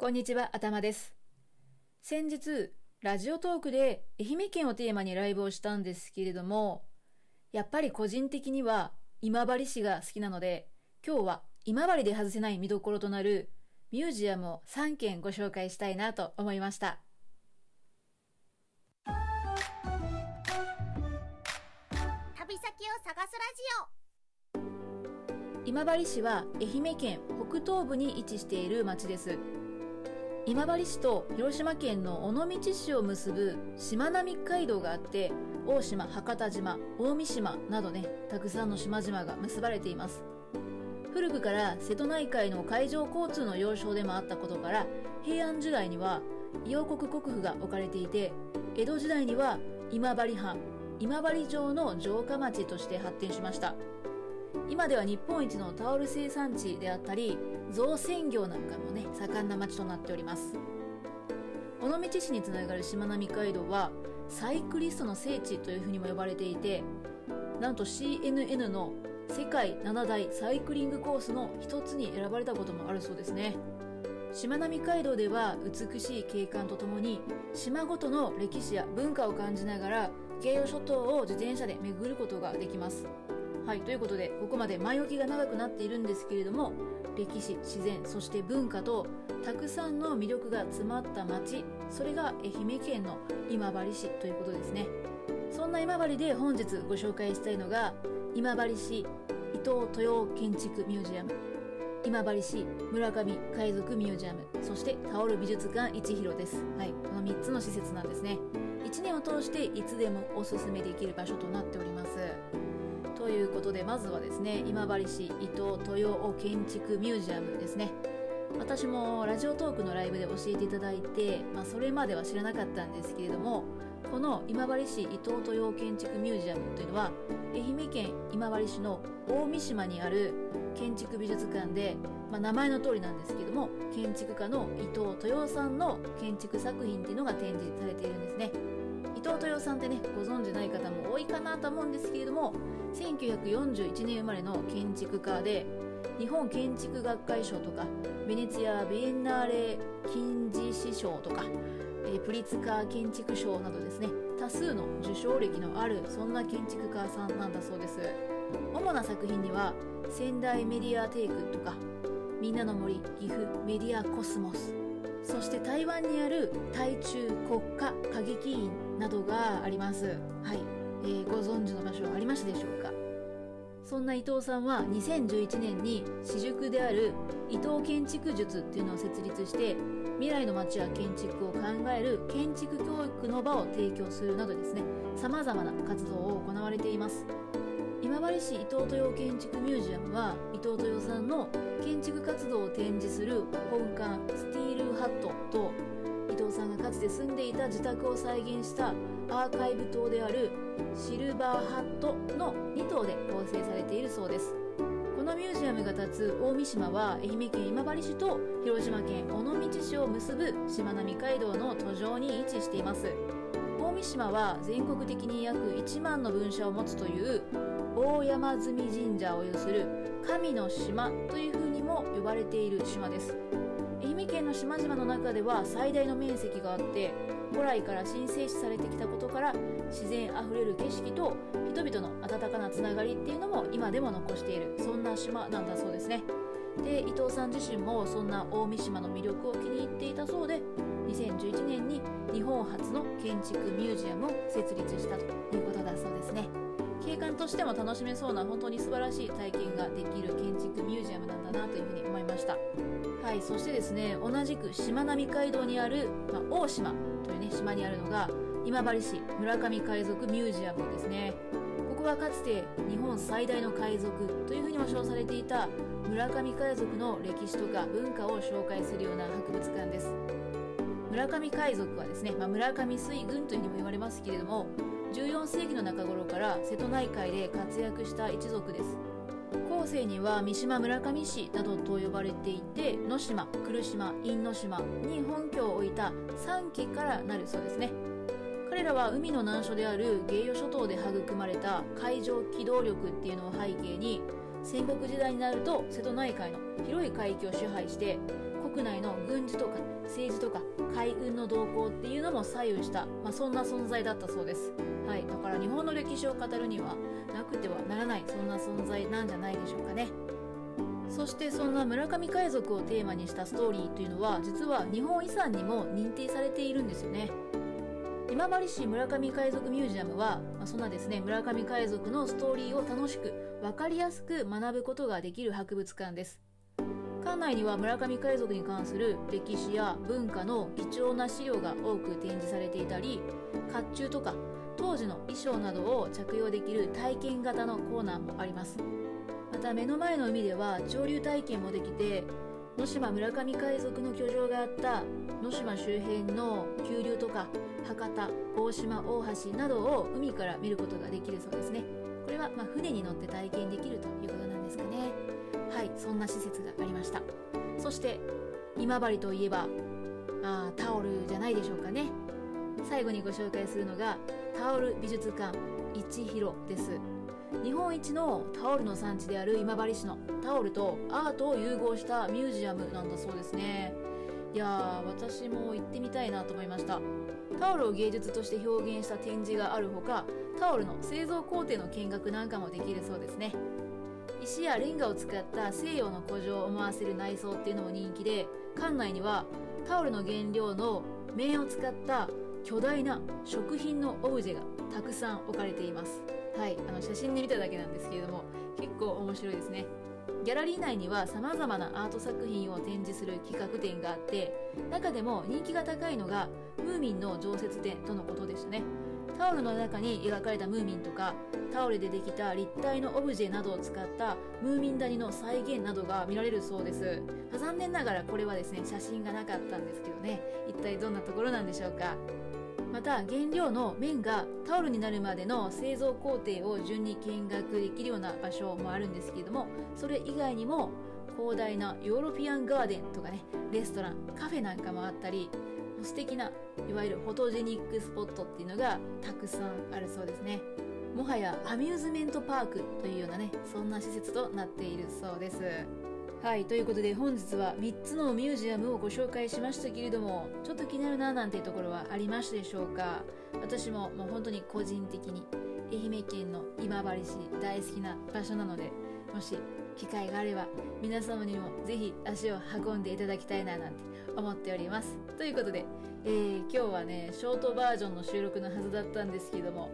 こんにちは、頭です。先日、ラジオトークで愛媛県をテーマにライブをしたんですけれども、やっぱり個人的には今治市が好きなので、今日は今治で外せない見どころとなるミュージアムを3件ご紹介したいなと思いました。旅先を探すラジオ今治市は愛媛県北東部に位置している町です。今治市と広島県の尾道市を結ぶしまなみ海道があって大島博多島大三島などねたくさんの島々が結ばれています。古くから瀬戸内海の海上交通の要衝でもあったことから平安時代には伊予国国府が置かれていて江戸時代には今治藩今治城の城下町として発展しました。今では日本一のタオル生産地であったり造船業なんかもね盛んな町となっております。尾道市につながるしまなみ海道はサイクリストの聖地というふうにも呼ばれていてなんと CNN の世界7大サイクリングコースの一つに選ばれたこともあるそうですね。しまなみ海道では美しい景観とともに島ごとの歴史や文化を感じながら芸予諸島を自転車で巡ることができます。はい、ということで、ここまで前置きが長くなっているんですけれども、歴史、自然、そして文化と、たくさんの魅力が詰まった街、それが愛媛県の今治市ということですね。そんな今治で本日ご紹介したいのが、今治市伊藤豊建築ミュージアム、今治市村上海賊ミュージアム、そしてタオル美術館一広です。はい、この3つの施設なんですね。1年を通していつでもおすすめできる場所となっております。ということでまずはですね今治市伊藤豊建築ミュージアムですね。私もラジオトークのライブで教えていただいて、まあ、それまでは知らなかったんですけれどもこの今治市伊藤豊建築ミュージアムというのは愛媛県今治市の大三島にある建築美術館で、まあ、名前の通りなんですけども建築家の伊藤豊さんの建築作品っていうのが展示されているんですね。伊藤豊さんってねご存じない方も多いかなと思うんですけれども1941年生まれの建築家で日本建築学会賞とかベネツィア・ビエンナーレ金獅子賞とか、えプリツカー建築賞などですね多数の受賞歴のあるそんな建築家さんなんだそうです。主な作品には仙台メディアテイクとかみんなの森岐阜メディアコスモスそして台湾にある台中国家劇院などがあります。はい。えー、ご存知の場所ありましたでしょうか？そんな伊藤さんは2011年に私塾である伊藤建築術っていうのを設立して未来の街や建築を考える建築教育の場を提供するなどですね様々な活動を行われています今治市伊藤豊建築ミュージアムは伊藤豊さんの建築活動を展示する本館スティールハットと藤さんがかつて住んでいた自宅を再現したアーカイブ棟であるシルバーハットの2棟で構成されているそうです。このミュージアムが建つ大三島は愛媛県今治市と広島県尾道市を結ぶしまなみ海道の途上に位置しています。大三島は全国的に約1万の分社を持つという大山積神社を有する神の島というふうにも呼ばれている島です。の島々の中では最大の面積があって古来から神聖視されてきたことから自然あふれる景色と人々の温かなつながりっていうのも今でも残しているそんな島なんだそうですね。で伊藤さん自身もそんな大三島の魅力を気に入っていたそうで2011年に日本初の建築ミュージアムを設立したということだそうですね。景観としても楽しめそうな本当に素晴らしい体験ができる建築ミュージアムなんだなというふうに思いました。はいそしてですね同じくしまなみ海道にある、まあ、大島というね島にあるのが今治市村上海賊ミュージアムですね。ここはかつて日本最大の海賊というふうにも称されていた村上海賊の歴史とか文化を紹介するような博物館です。村上海賊はですね、まあ、村上水軍というふうにも言われますけれども14世紀の中頃から瀬戸内海で活躍した一族です後世には三島村上市などと呼ばれていて野島来島因島に本拠を置いた3期からなるそうですね彼らは海の難所である芸予諸島で育まれた海上機動力っていうのを背景に戦国時代になると瀬戸内海の広い海域を支配して国内の軍事とか政治とか海運の動向っていうのも左右した、まあ、そんな存在だったそうです。はい、だから日本の歴史を語るにはなくてはならないそんな存在なんじゃないでしょうかね。そしてそんな村上海賊をテーマにしたストーリーというのは実は日本遺産にも認定されているんですよね。今治市村上海賊ミュージアムは、まあ、そんなですね村上海賊のストーリーを楽しく分かりやすく学ぶことができる博物館です館内には村上海賊に関する歴史や文化の貴重な資料が多く展示されていたり甲冑とか当時の衣装などを着用できる体験型のコーナーもあります。また目の前の海では潮流体験もできて野島村上海賊の居城があった野島周辺の急流とか博多大島大橋などを海から見ることができるそうですね。これはま船に乗って体験できるということなんですかね。はいそんな施設がありました。そして今治といえばあタオルじゃないでしょうかね。最後にご紹介するのがタオル美術館一広です。日本一のタオルの産地である今治市のタオルとアートを融合したミュージアムなんだそうですね。いやー私も行ってみたいなと思いました。タオルを芸術として表現した展示があるほかタオルの製造工程の見学なんかもできるそうですね。石やレンガを使った西洋の古城を思わせる内装っていうのも人気で館内にはタオルの原料の綿を使った巨大な食品のオブジェがたくさん置かれています。はいあの写真で見ただけなんですけれども結構面白いですね。ギャラリー内には様々なアート作品を展示する企画展があって中でも人気が高いのがムーミンの常設展とのことでしたね。タオルの中に描かれたムーミンとかタオルでできた立体のオブジェなどを使ったムーミン谷の再現などが見られるそうです。残念ながらこれはですね写真がなかったんですけどね。一体どんなところなんでしょうか。また原料の綿がタオルになるまでの製造工程を順に見学できるような場所もあるんですけれどもそれ以外にも広大なヨーロピアンガーデンとかねレストランカフェなんかもあったり素敵ないわゆるフォトジェニックスポットっていうのがたくさんあるそうですね。もはやアミューズメントパークというようなねそんな施設となっているそうです。はいということで本日は3つのミュージアムをご紹介しましたけれどもちょっと気になるななんていうところはありましたでしょうか？私ももう本当に個人的に愛媛県の今治市大好きな場所なのでもし機会があれば皆様にもぜひ足を運んでいただきたいななんて思っております。ということで、えー、今日はねショートバージョンの収録のはずだったんですけども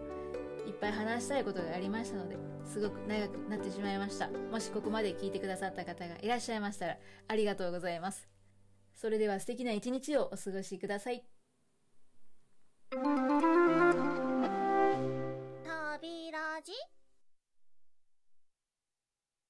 いっぱい話したいことがありましたのですごく長くなってしまいました。もしここまで聞いてくださった方がいらっしゃいましたらありがとうございます。それでは素敵な一日をお過ごしください。